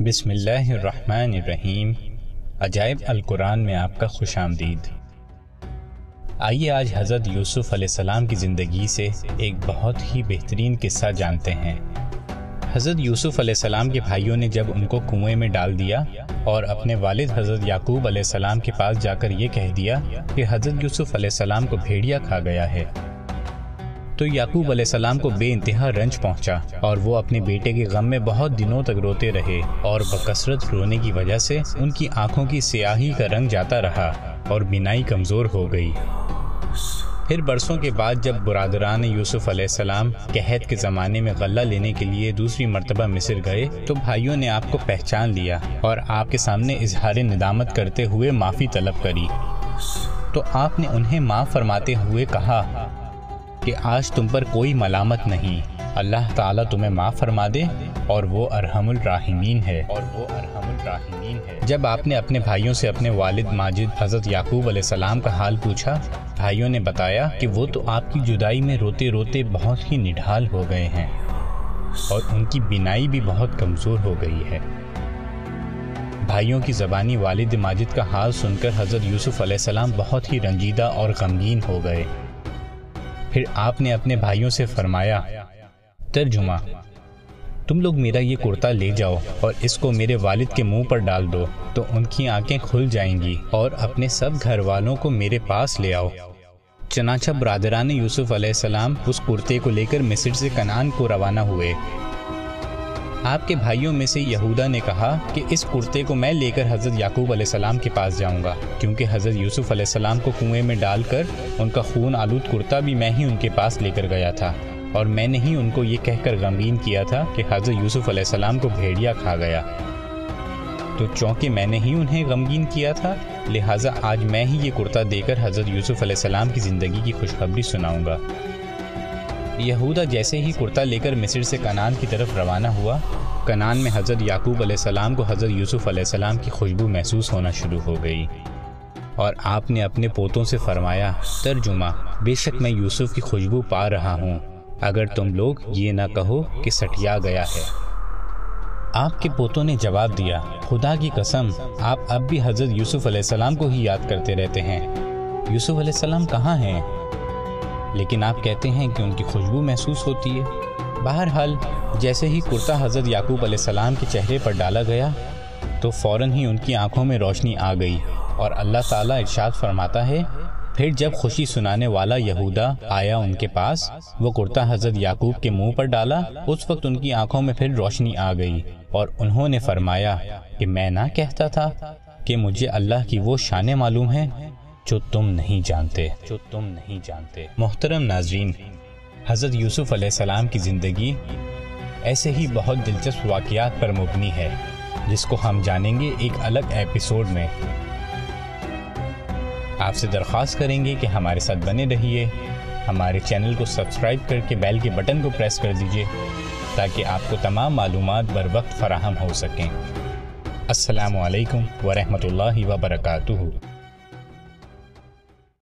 بسم اللہ الرحمن الرحیم۔ عجائب القرآن میں آپ کا خوش آمدید۔ آئیے آج حضرت یوسف علیہ السلام کی زندگی سے ایک بہت ہی بہترین قصہ جانتے ہیں۔ حضرت یوسف علیہ السلام کے بھائیوں نے جب ان کو کنویں میں ڈال دیا اور اپنے والد حضرت یعقوب علیہ السلام کے پاس جا کر یہ کہہ دیا کہ حضرت یوسف علیہ السلام کو بھیڑیا کھا گیا ہے۔ تو یعقوب علیہ السلام کو بے انتہا رنج پہنچا اور وہ اپنے بیٹے کے غم میں بہت دنوں تک روتے رہے اور بکثرت رونے کی وجہ سے ان کی آنکھوں کی سیاہی کا رنگ جاتا رہا اور بینائی کمزور ہو گئی۔ پھر برسوں کے بعد جب برادران یوسف علیہ السلام قحط کے زمانے میں غلہ لینے کے لیے دوسری مرتبہ مصر گئے تو بھائیوں نے آپ کو پہچان لیا اور آپ کے سامنے اظہار ندامت کرتے ہوئے معافی طلب کری۔ تو آپ نے انہیں معاف فرماتے ہوئے کہا کہ آج تم پر کوئی ملامت نہیں۔ اللہ تعالیٰ تمہیں معاف فرما دے اور وہ ارحم الراحمین ہے۔ اور وہ ارحم الراحمین ہے۔ جب آپ نے اپنے بھائیوں سے اپنے والد ماجد حضرت یعقوب علیہ السلام کا حال پوچھا، بھائیوں نے بتایا کہ وہ تو آپ کی جدائی میں روتے روتے بہت ہی نڈھال ہو گئے ہیں اور ان کی بینائی بھی بہت کمزور ہو گئی ہے۔ بھائیوں کی زبانی والد ماجد کا حال سن کر حضرت یوسف علیہ السلام بہت ہی رنجیدہ اور غمگین ہو گئے۔ پھر آپ نے اپنے بھائیوں سے فرمایا، ترجمہ، تم لوگ میرا یہ کرتا لے جاؤ اور اس کو میرے والد کے منہ پر ڈال دو، تو ان کی آنکھیں کھل جائیں گی اور اپنے سب گھر والوں کو میرے پاس لے آؤ۔ چنانچہ برادران یوسف علیہ السلام اس کرتے کو لے کر مصر سے کنان کو روانہ ہوئے۔ آپ کے بھائیوں میں سے یہودا نے کہا کہ اس کرتے کو میں لے کر حضرت یعقوب علیہ السلام کے پاس جاؤں گا، کیونکہ حضرت یوسف علیہ السلام کو کنویں میں ڈال کر ان کا خون آلود کرتا بھی میں ہی ان کے پاس لے کر گیا تھا۔ اور میں نے ہی ان کو یہ کہہ کر غمگین کیا تھا کہ حضرت یوسف علیہ السلام کو بھیڑیا کھا گیا۔ تو چونکہ میں نے ہی انہیں غمگین کیا تھا، لہٰذا آج میں ہی یہ کرتا دے کر حضرت یوسف علیہ السلام کی زندگی کی خوشخبری سناؤں گا۔ یہودا جیسے ہی کرتا لے کر مصر سے کنان کی طرف روانہ ہوا، کنان میں حضرت یعقوب علیہ السلام کو حضرت یوسف علیہ السلام کی خوشبو محسوس ہونا شروع ہو گئی۔ اور آپ نے اپنے پوتوں سے فرمایا، ترجمہ، بے شک میں یوسف کی خوشبو پا رہا ہوں، اگر تم لوگ یہ نہ کہو کہ سٹیا گیا ہے۔ آپ کے پوتوں نے جواب دیا، خدا کی قسم، آپ اب بھی حضرت یوسف علیہ السلام کو ہی یاد کرتے رہتے ہیں۔ یوسف علیہ السلام کہاں ہیں؟ لیکن آپ کہتے ہیں کہ ان کی خوشبو محسوس ہوتی ہے۔ بہرحال، جیسے ہی کرتا حضرت یعقوب علیہ السلام کے چہرے پر ڈالا گیا، تو فوراً ہی ان کی آنکھوں میں روشنی آ گئی اور اللہ تعالیٰ ارشاد فرماتا ہے، پھر جب خوشی سنانے والا یہودا آیا ان کے پاس، وہ کرتا حضرت یعقوب کے منہ پر ڈالا، اس وقت ان کی آنکھوں میں پھر روشنی آ گئی اور انہوں نے فرمایا کہ میں نہ کہتا تھا کہ مجھے اللہ کی وہ شانیں معلوم ہیں جو تم نہیں جانتے۔ جو تم نہیں جانتے۔ محترم ناظرین، حضرت یوسف علیہ السلام کی زندگی ایسے ہی بہت دلچسپ واقعات پر مبنی ہے، جس کو ہم جانیں گے ایک الگ ایپیسوڈ میں۔ آپ سے درخواست کریں گے کہ ہمارے ساتھ بنے رہیے۔ ہمارے چینل کو سبسکرائب کر کے بیل کے بٹن کو پریس کر دیجیے، تاکہ آپ کو تمام معلومات بر وقت فراہم ہو سکیں۔ السلام علیکم ورحمۃ اللہ وبرکاتہ۔